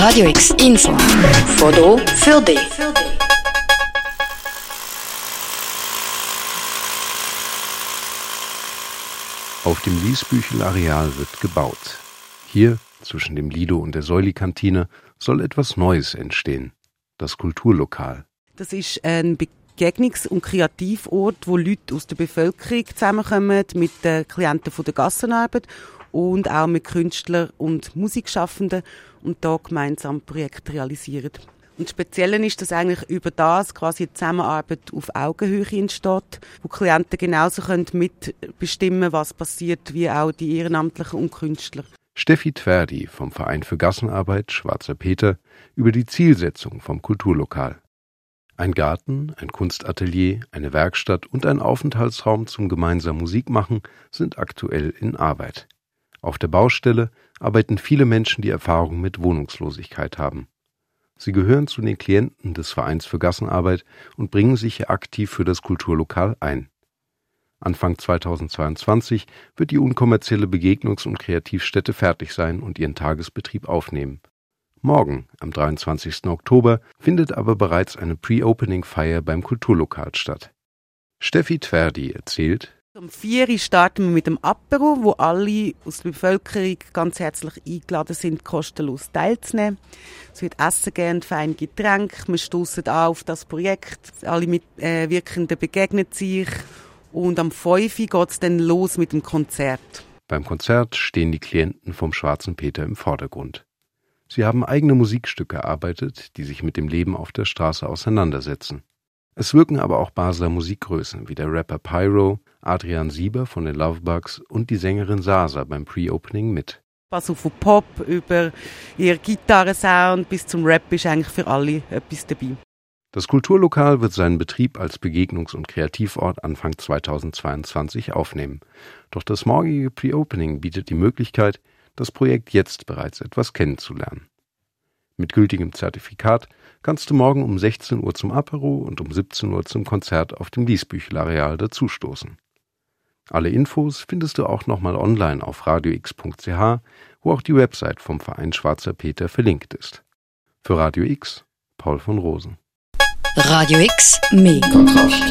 Radio X Info. Foto für dich. Auf dem Liesbüchel-Areal wird gebaut. Hier, zwischen dem Lido und der Säuli-Kantine, soll etwas Neues entstehen. Das Kulturlokal. Das ist ein Begegnungs- und Kreativort, wo Leute aus der Bevölkerung zusammenkommen mit den Klienten von der Gassenarbeit und auch mit Künstlern und Musikschaffenden und da gemeinsam Projekte realisieren. Und speziell ist, dass eigentlich über das quasi Zusammenarbeit auf Augenhöhe entsteht, wo Klienten genauso können mitbestimmen was passiert, wie auch die Ehrenamtlichen und Künstler. Steffi Tverdi vom Verein für Gassenarbeit Schwarzer Peter über die Zielsetzung vom Kulturlokal. Ein Garten, ein Kunstatelier, eine Werkstatt und ein Aufenthaltsraum zum gemeinsamen Musikmachen sind aktuell in Arbeit. Auf der Baustelle arbeiten viele Menschen, die Erfahrung mit Wohnungslosigkeit haben. Sie gehören zu den Klienten des Vereins für Gassenarbeit und bringen sich aktiv für das Kulturlokal ein. Anfang 2022 wird die unkommerzielle Begegnungs- und Kreativstätte fertig sein und ihren Tagesbetrieb aufnehmen. Morgen, am 23. Oktober, findet aber bereits eine Pre-Opening-Feier beim Kulturlokal statt. Steffi Tverdi erzählt, um vier Uhr starten wir mit dem Apero, wo alle aus der Bevölkerung ganz herzlich eingeladen sind, kostenlos teilzunehmen. Es wird Essen geben, feine Getränke. Wir stoßen auf das Projekt. Alle Mitwirkenden äh, begegnen sich. Und am 5 Uhr geht es dann los mit dem Konzert. Beim Konzert stehen die Klienten vom Schwarzen Peter im Vordergrund. Sie haben eigene Musikstücke erarbeitet, die sich mit dem Leben auf der Straße auseinandersetzen. Es wirken aber auch Basler Musikgrößen wie der Rapper Pyro, Adrian Sieber von den Lovebugs und die Sängerin Sasa beim Pre-Opening mit. Also von Pop über ihr Gitarrensound bis zum Rap ist eigentlich für alle etwas dabei. Das Kulturlokal wird seinen Betrieb als Begegnungs- und Kreativort Anfang 2022 aufnehmen. Doch das morgige Pre-Opening bietet die Möglichkeit, das Projekt jetzt bereits etwas kennenzulernen. Mit gültigem Zertifikat kannst du morgen um 16 Uhr zum Apero und um 17 Uhr zum Konzert auf dem Liesbüchelareal dazustoßen. Alle Infos findest du auch nochmal online auf radiox.ch, wo auch die Website vom Verein Schwarzer Peter verlinkt ist. Für Radio X, Paul von Rosen. Radio X, mehr Kontrast.